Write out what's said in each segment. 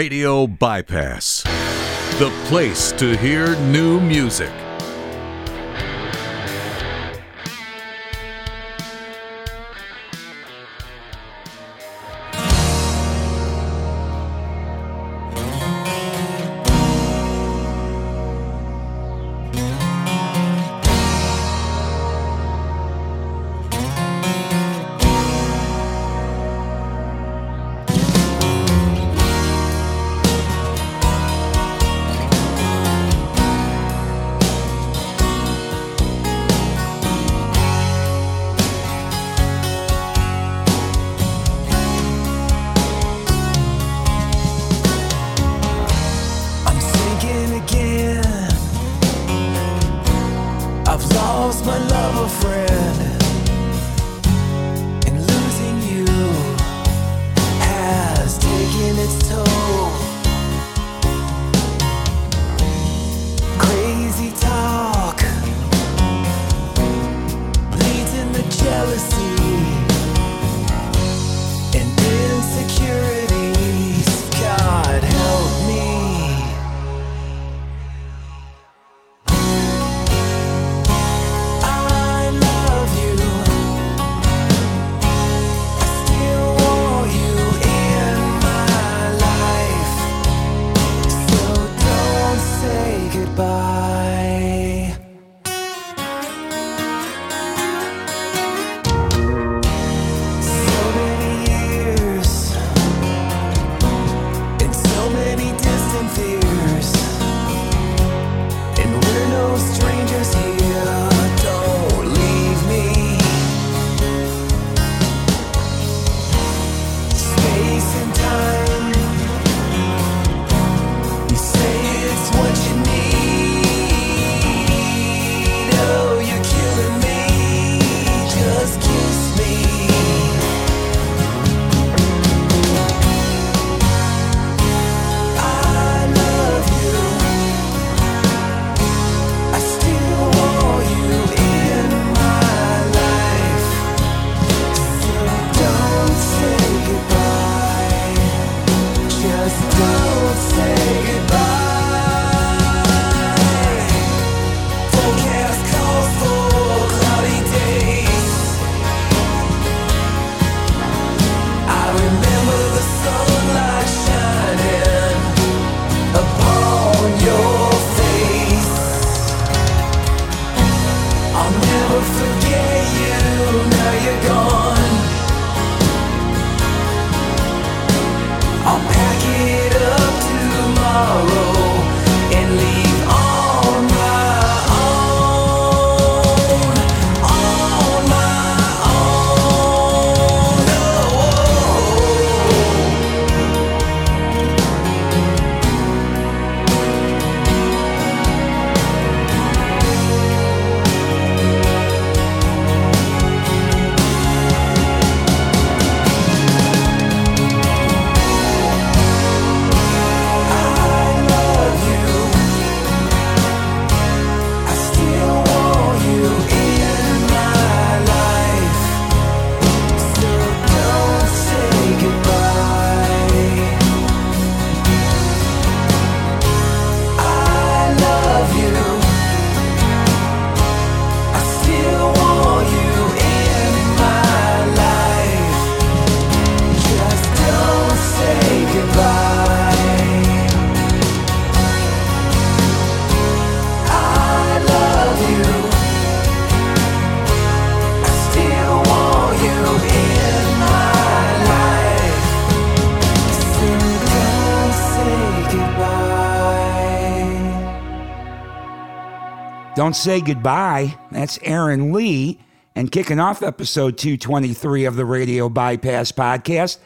Radio Bypass, the place to hear new music. Don't Say Goodbye. That's Aaron Leigh. And kicking off episode 223 of the Radio Bypass podcast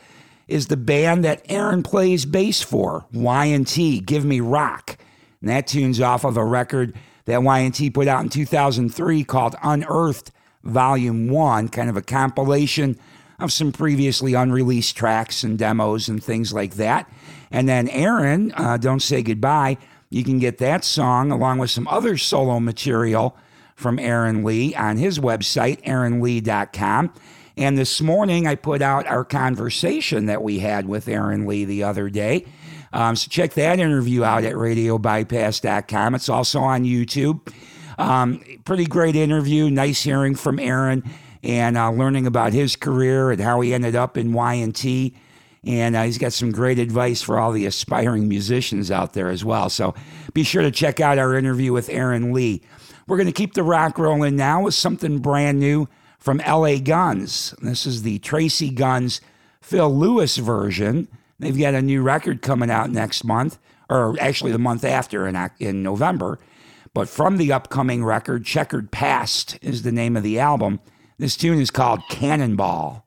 is the band that Aaron plays bass for, Y&T, Give Me Rock. And that tune's off of a record that Y&T put out in 2003 called Unearthed Volume 1, kind of a compilation of some previously unreleased tracks and demos and things like that. And then Aaron, uh, Don't Say Goodbye, you can get that song along with some other solo material from Aaron Leigh on his website, aaronleigh.com. And this morning, I put out our conversation that we had with Aaron Leigh the other day. Um, so check that interview out at radiobypass.com. It's also on YouTube. Um, pretty great interview. Nice hearing from Aaron and uh, learning about his career and how he ended up in Y&T and uh, he's got some great advice for all the aspiring musicians out there as well. So be sure to check out our interview with Aaron Leigh. We're going to keep the rock rolling now with something brand new from LA Guns. This is the Tracii Guns Phil Lewis version. They've got a new record coming out next month, or actually the month after in, in November. But from the upcoming record, Checkered Past is the name of the album. This tune is called Cannonball.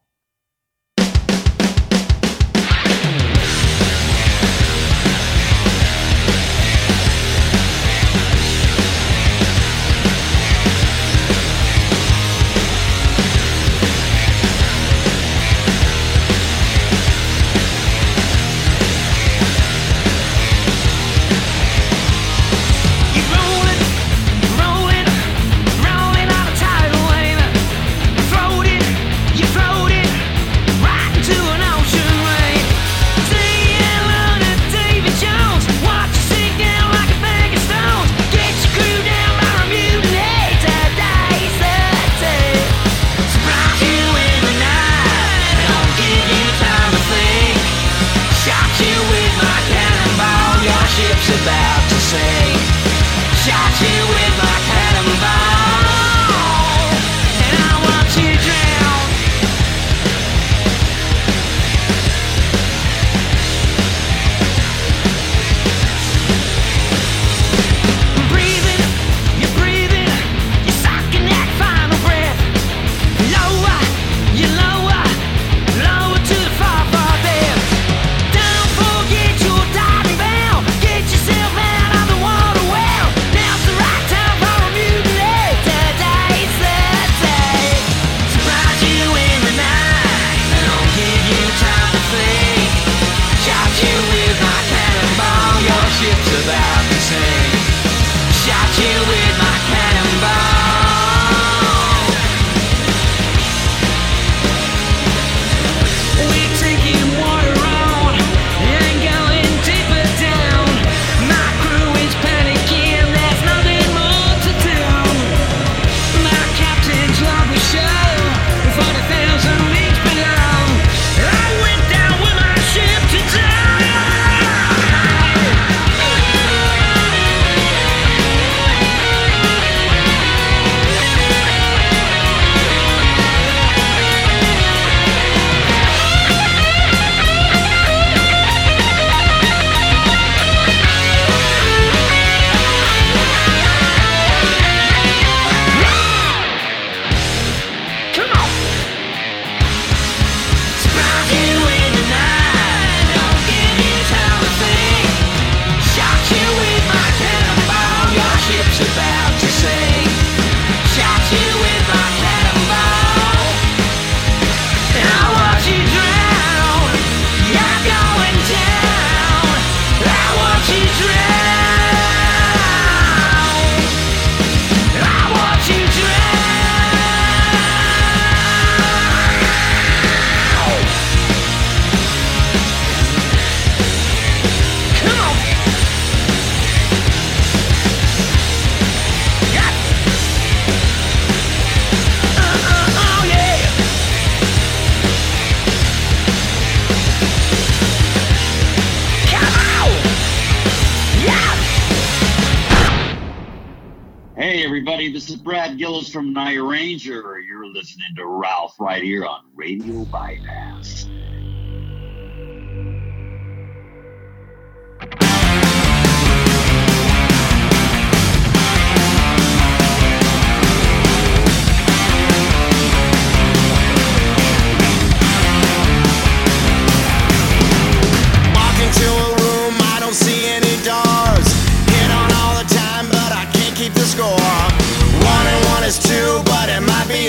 Hey, everybody, this is Brad Gillis from Night Ranger. You're listening to Ralph right here on Radio Bypass.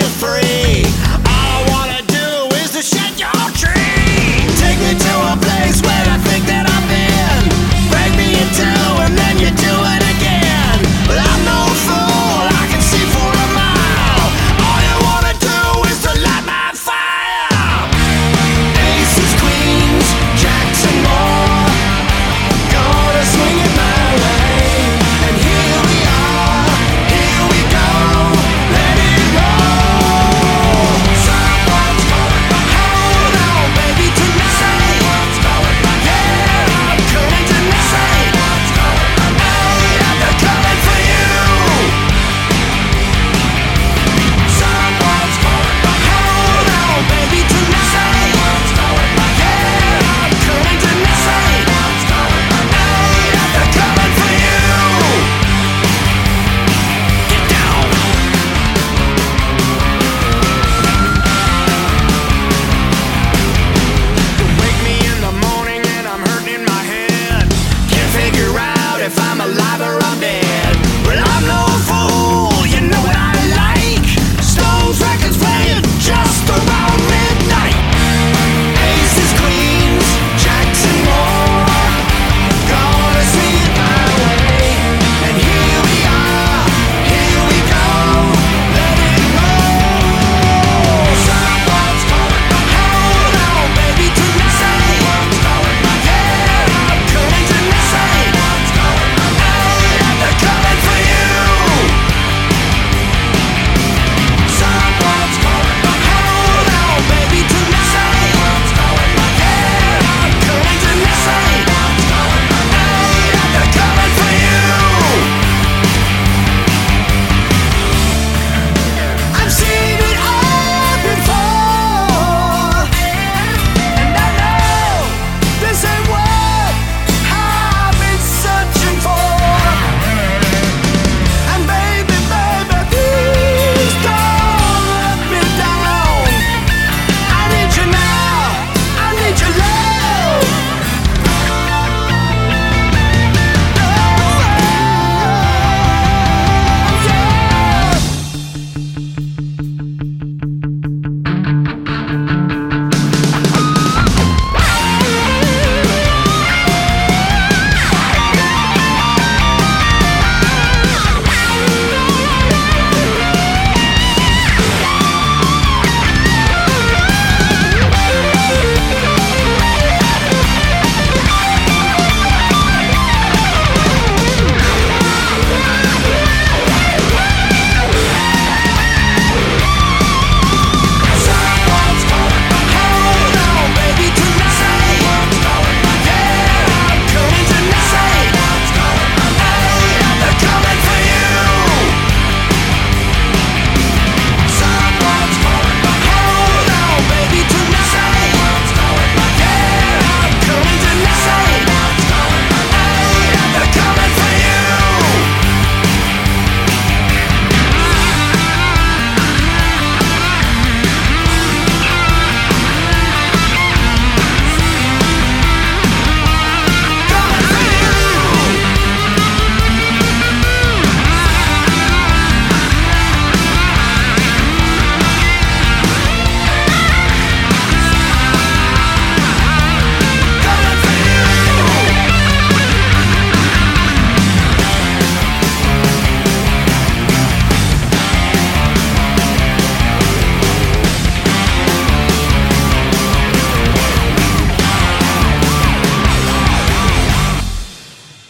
free.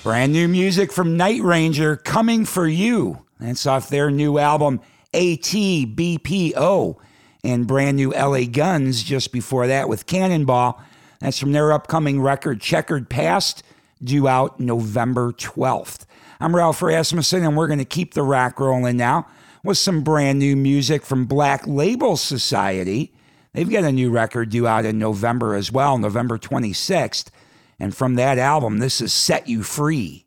Brand new music from Night Ranger coming for you. That's off their new album ATBPO. And brand new LA Guns just before that with Cannonball. That's from their upcoming record Checkered Past, due out November 12th. I'm Ralph Rasmussen, and we're going to keep the rock rolling now with some brand new music from Black Label Society. They've got a new record due out in November as well, November 26th. And from that album, this is Set You Free.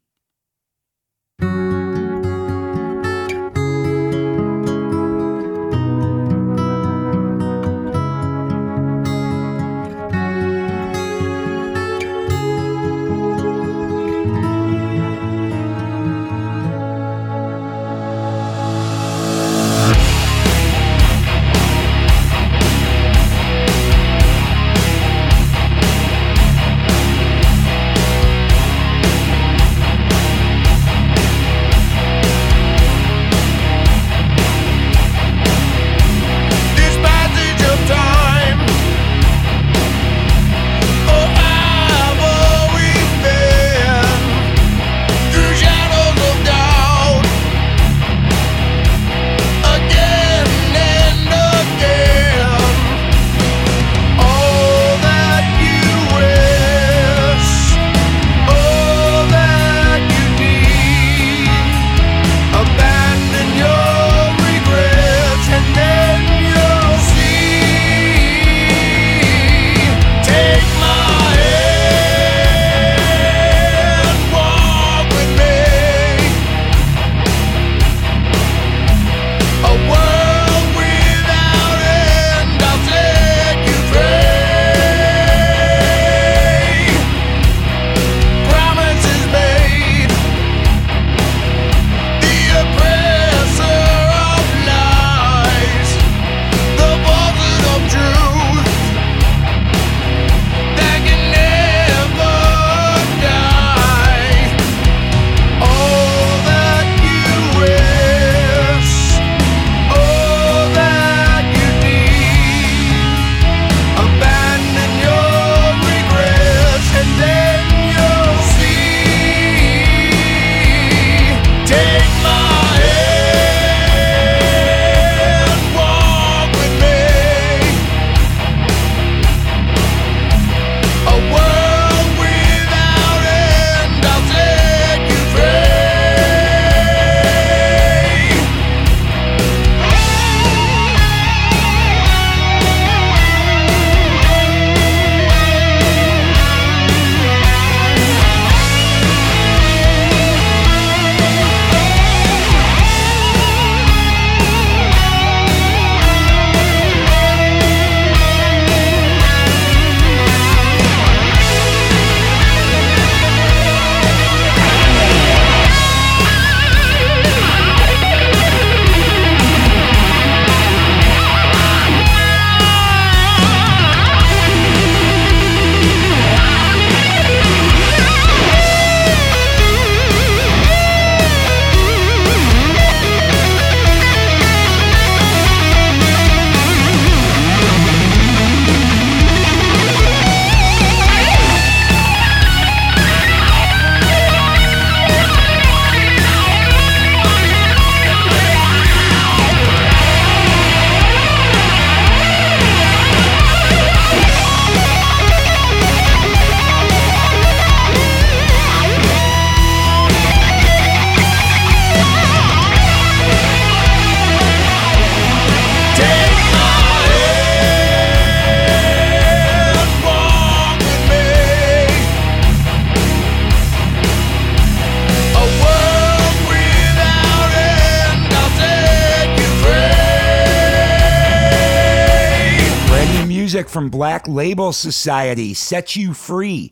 From Black Label Society, Set You Free.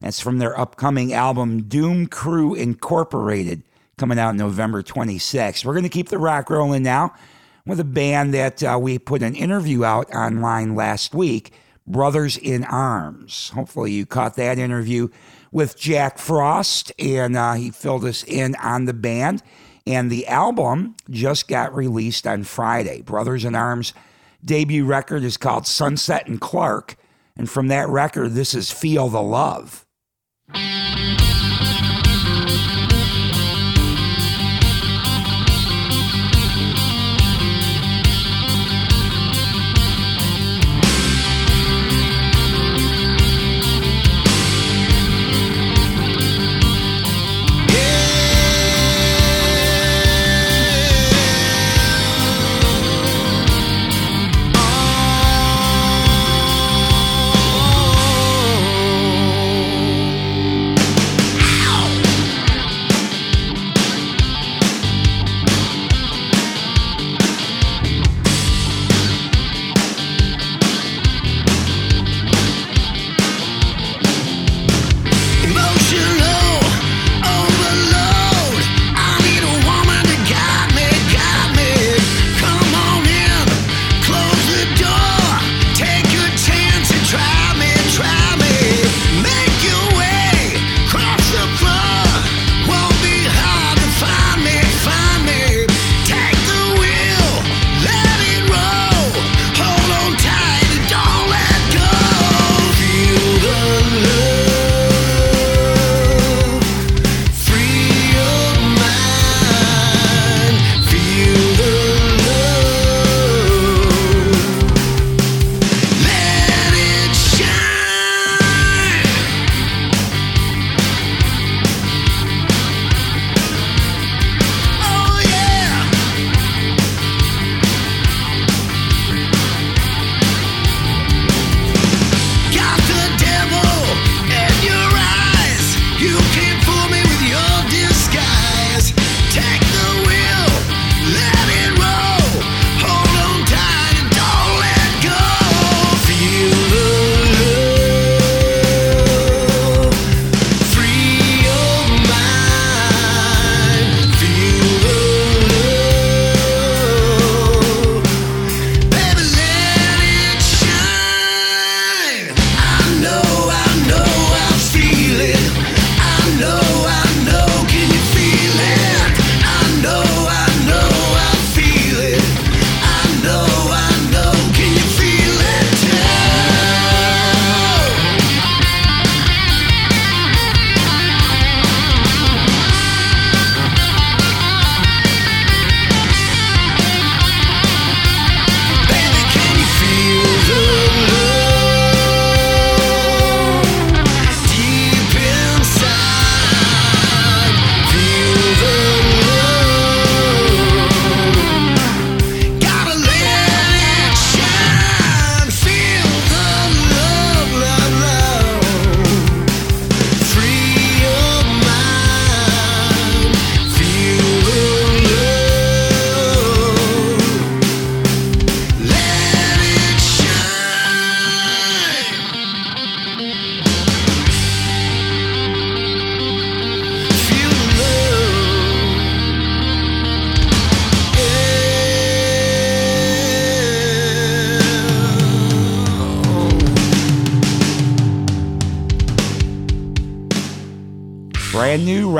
That's from their upcoming album, Doom Crew Incorporated, coming out November 26th. We're going to keep the rock rolling now with a band that uh, we put an interview out online last week, Brothers in Arms. Hopefully, you caught that interview with Jack Frost, and uh, he filled us in on the band. And the album just got released on Friday. Brothers in Arms debut record is called Sunset and Clark. And from that record, this is Feel the Love.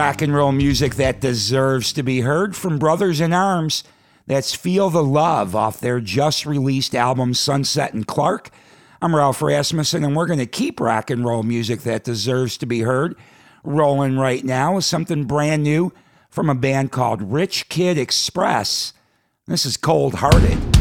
rock and roll music that deserves to be heard from Brothers in Arms. That's Feel the Love off their just released album Sunset and Clark. I'm Ralph Rasmussen, and we're going to keep rock and roll music that deserves to be heard rolling right now with something brand new from a band called Rich Kid Express. This is Cold Hearted.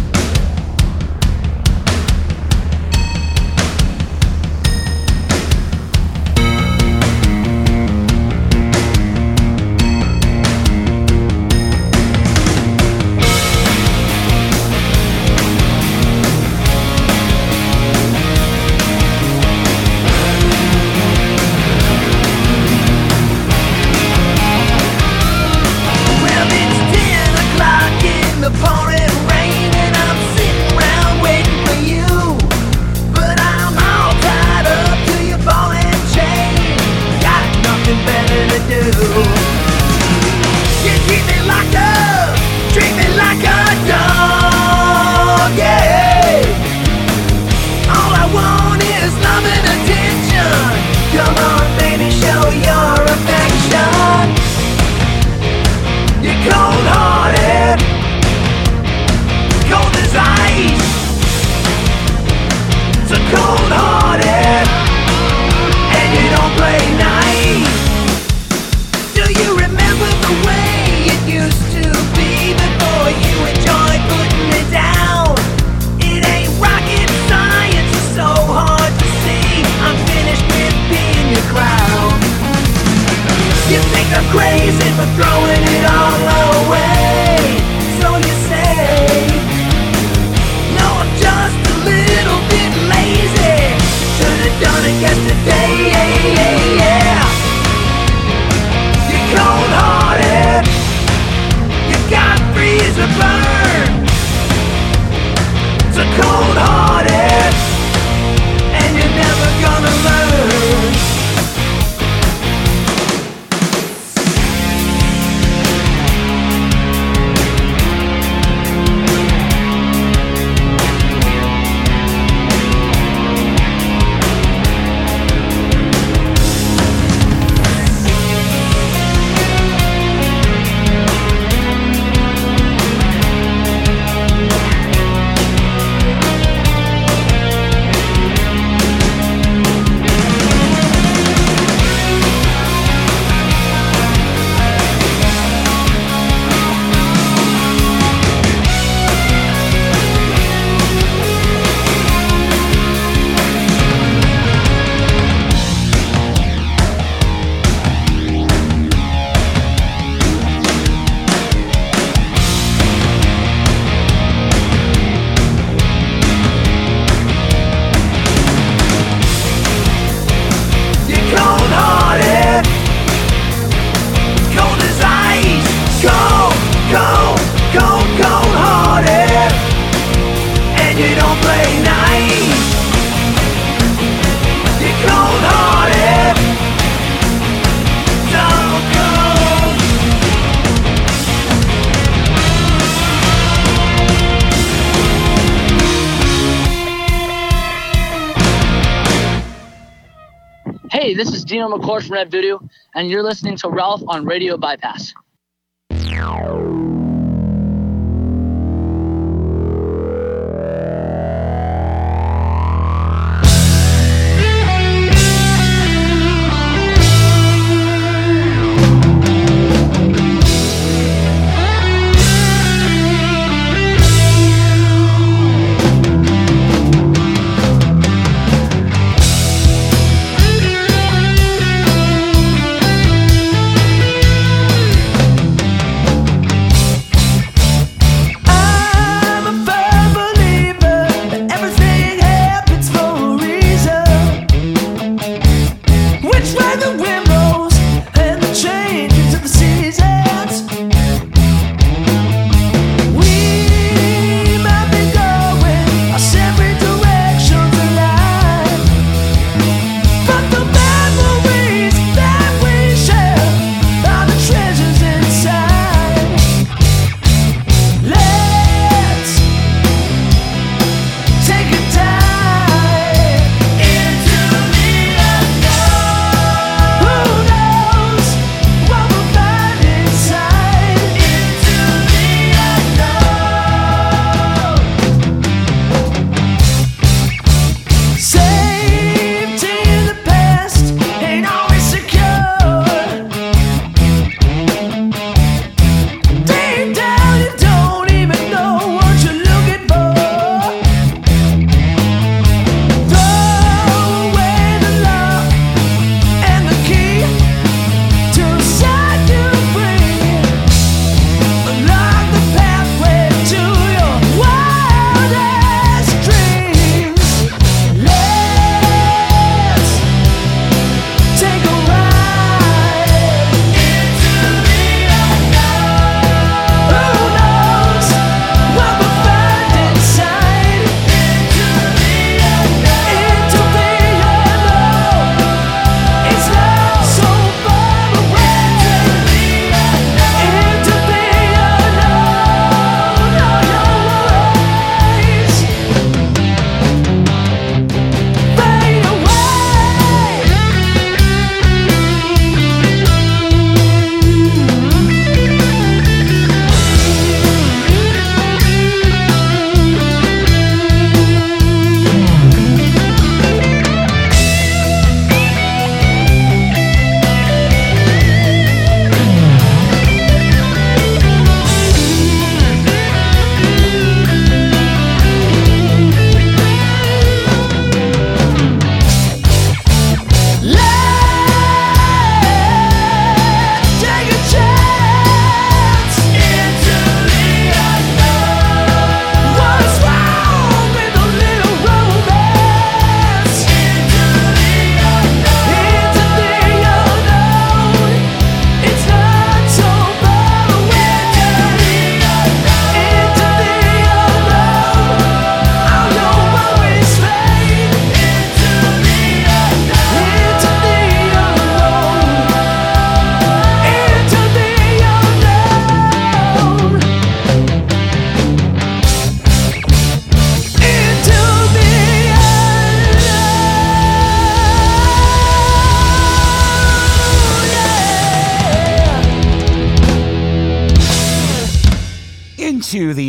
McCord from Red Voodoo, and you're listening to Ralph on Radio Bypass.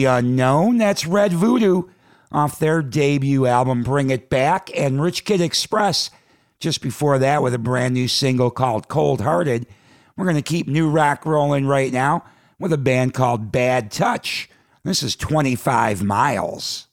Unknown. That's Red Voodoo off their debut album, Bring It Back, and Rich Kid Express just before that with a brand new single called Cold Hearted. We're going to keep new rock rolling right now with a band called Bad Touch. This is 25 Miles.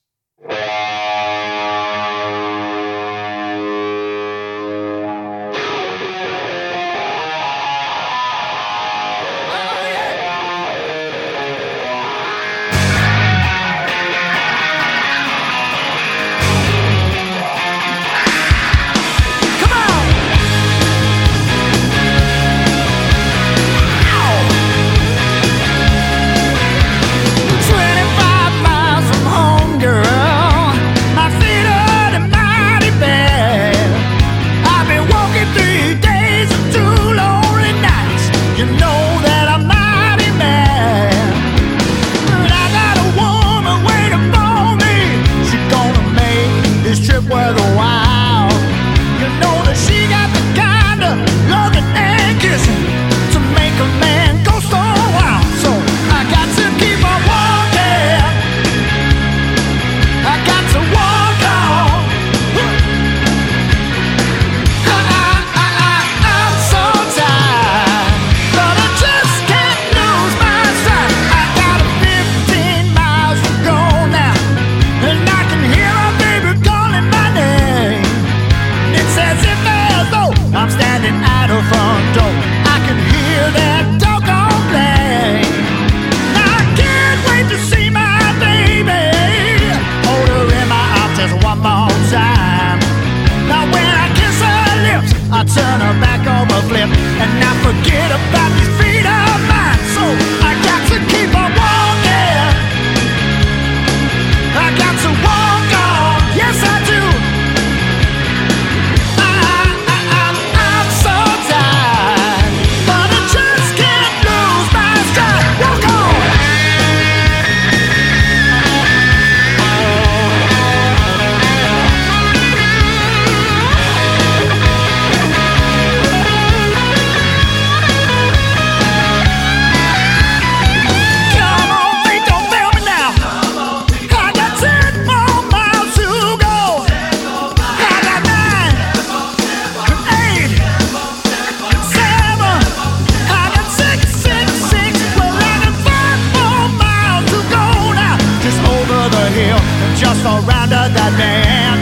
over hill and just surrounded that man.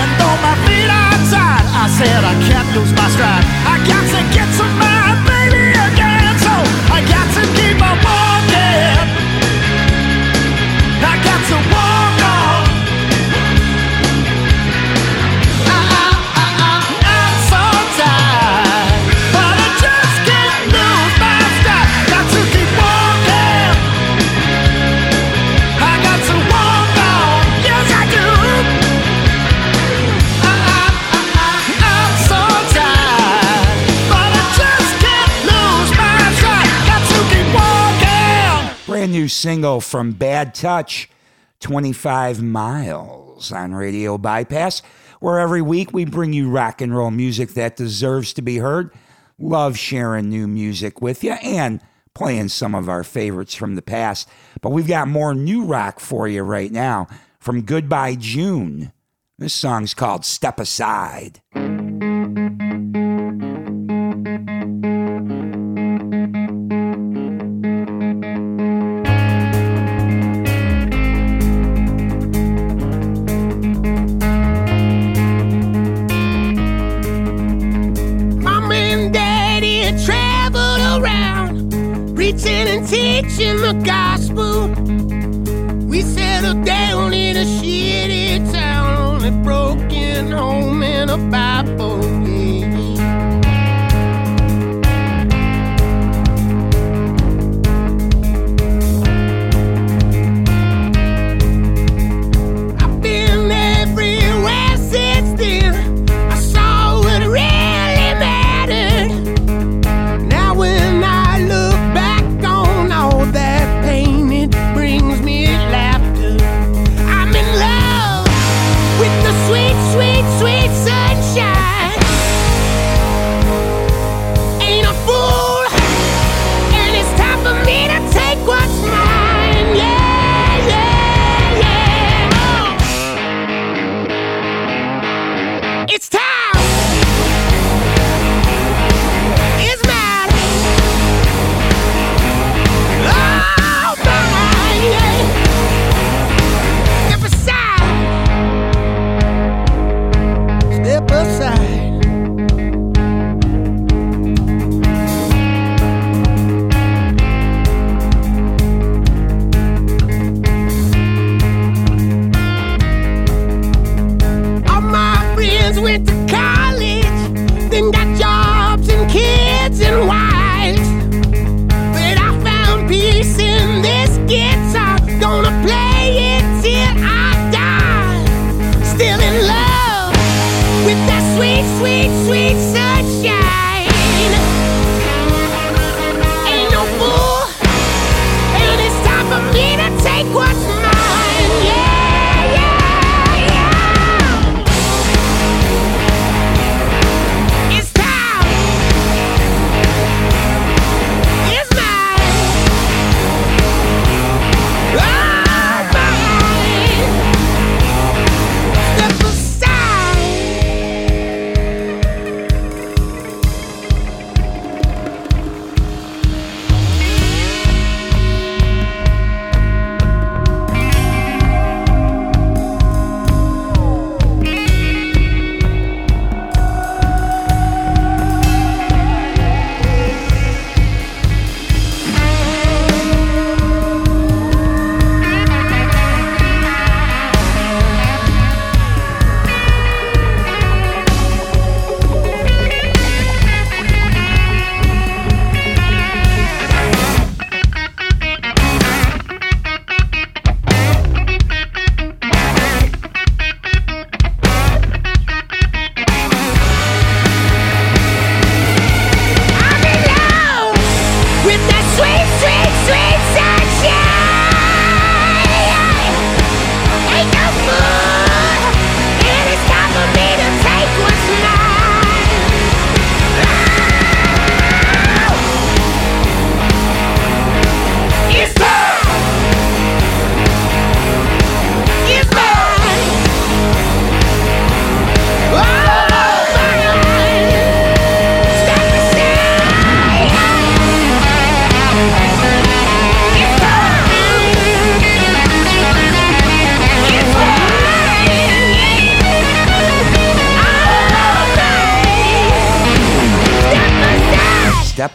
And though my feet are tied, I said I can't lose my stride. I got to get some. single from Bad Touch, 25 Miles, on Radio Bypass, where every week we bring you rock and roll music that deserves to be heard. Love sharing new music with you and playing some of our favorites from the past. But we've got more new rock for you right now from Goodbye June. This song's called Step Aside. preaching and teaching the gospel. We settled down in a shitty town, a broken home and a Bible.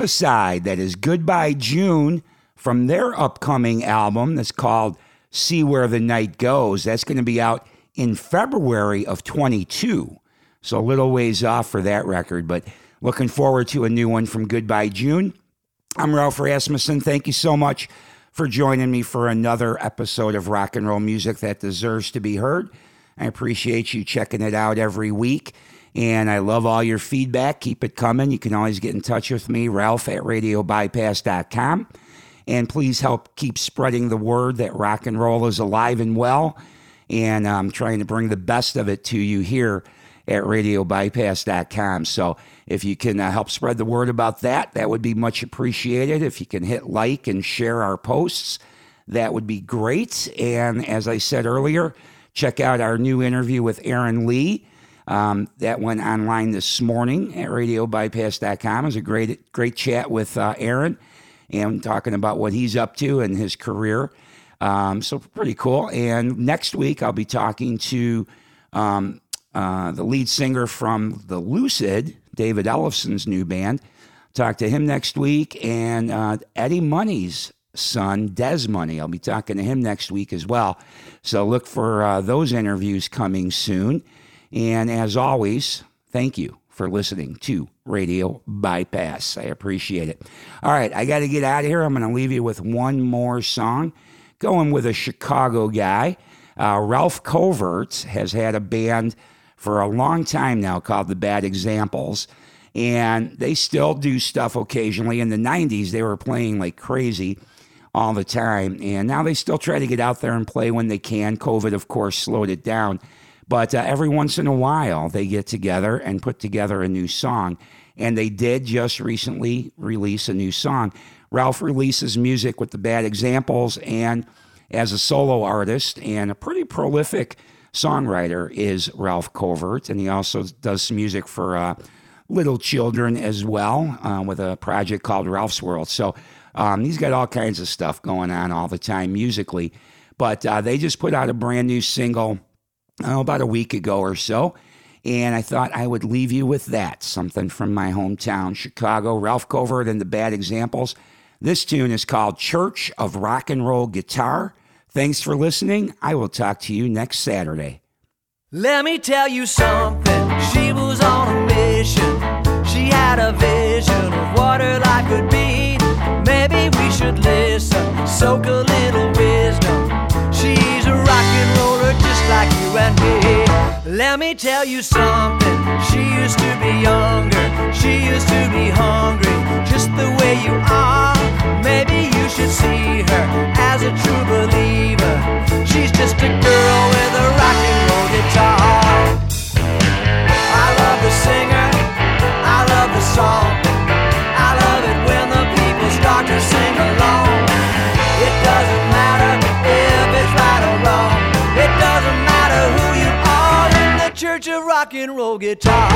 Aside, that is Goodbye June from their upcoming album that's called See Where the Night Goes. That's going to be out in February of 22. So a little ways off for that record, but looking forward to a new one from Goodbye June. I'm Ralph Rasmussen. Thank you so much for joining me for another episode of rock and roll music that deserves to be heard. I appreciate you checking it out every week. And I love all your feedback. Keep it coming. You can always get in touch with me, Ralph at radiobypass.com. And please help keep spreading the word that rock and roll is alive and well. And I'm trying to bring the best of it to you here at radiobypass.com. So if you can uh, help spread the word about that, that would be much appreciated. If you can hit like and share our posts, that would be great. And as I said earlier, check out our new interview with Aaron Leigh. Um, that went online this morning at radiobypass.com. It was a great, great chat with uh, Aaron and talking about what he's up to and his career. Um, so pretty cool. And next week I'll be talking to um, uh, the lead singer from the Lucid, David Ellefson's new band. Talk to him next week, and uh, Eddie Money's son, Dez Money. I'll be talking to him next week as well. So look for uh, those interviews coming soon. And as always, thank you for listening to Radio Bypass. I appreciate it. All right, I got to get out of here. I'm going to leave you with one more song, going with a Chicago guy. Uh, Ralph Covert has had a band for a long time now called The Bad Examples. And they still do stuff occasionally. In the 90s, they were playing like crazy all the time. And now they still try to get out there and play when they can. COVID, of course, slowed it down. But uh, every once in a while, they get together and put together a new song. And they did just recently release a new song. Ralph releases music with the Bad Examples and as a solo artist and a pretty prolific songwriter is Ralph Covert. And he also does some music for uh, little children as well uh, with a project called Ralph's World. So um, he's got all kinds of stuff going on all the time musically. But uh, they just put out a brand new single oh, about a week ago or so. And I thought I would leave you with that something from my hometown, Chicago, Ralph Covert and the Bad Examples. This tune is called Church of Rock and Roll Guitar. Thanks for listening. I will talk to you next Saturday. Let me tell you something. She was on a mission. Let me tell you something. She used to be younger. She used to be hungry, just the way you are. Maybe you should see her as a true believer. She's just a girl with a rock and roll guitar. Church of rock and roll guitar.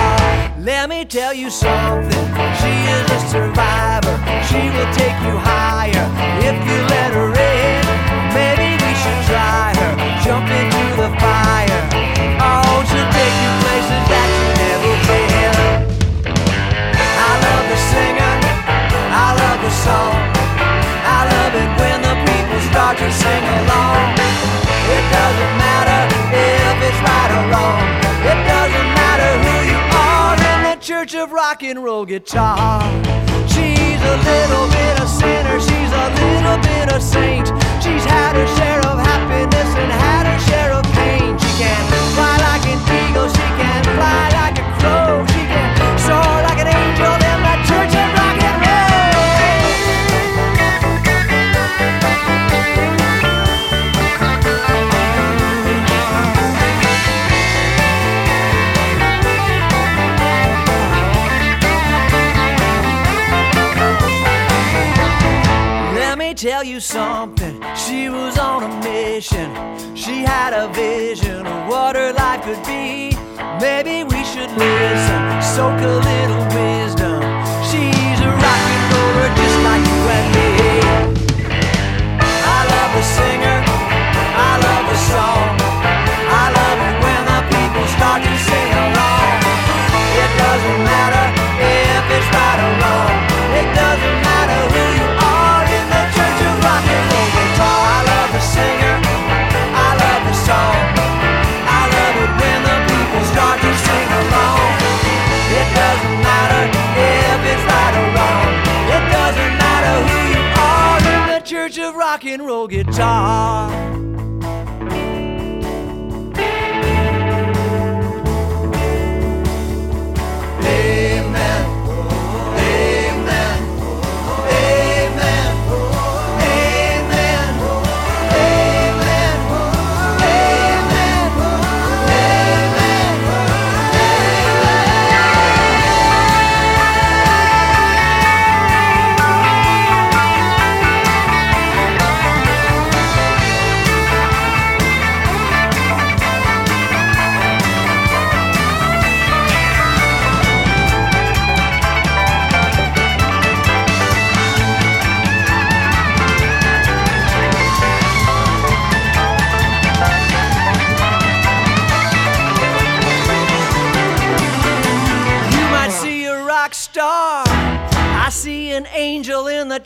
Let me tell you something. She is a survivor. She will take you higher if you let her in. Maybe we should try her. Jump into the fire. Oh, she'll take you places that you never been. I love the singer. I love the song. I love it when the people start to sing along. It doesn't matter if it's right or wrong. Church of rock and roll guitar. She's a little bit of sinner. She's a little bit of saint. She's had her share of happiness and had her share of pain. She can fly like an eagle. She can fly like a crow. She can soar like an angel something. She was on a mission. She had a vision of what her life could be. Maybe we should listen, So a roll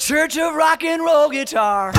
church of rock and roll guitar.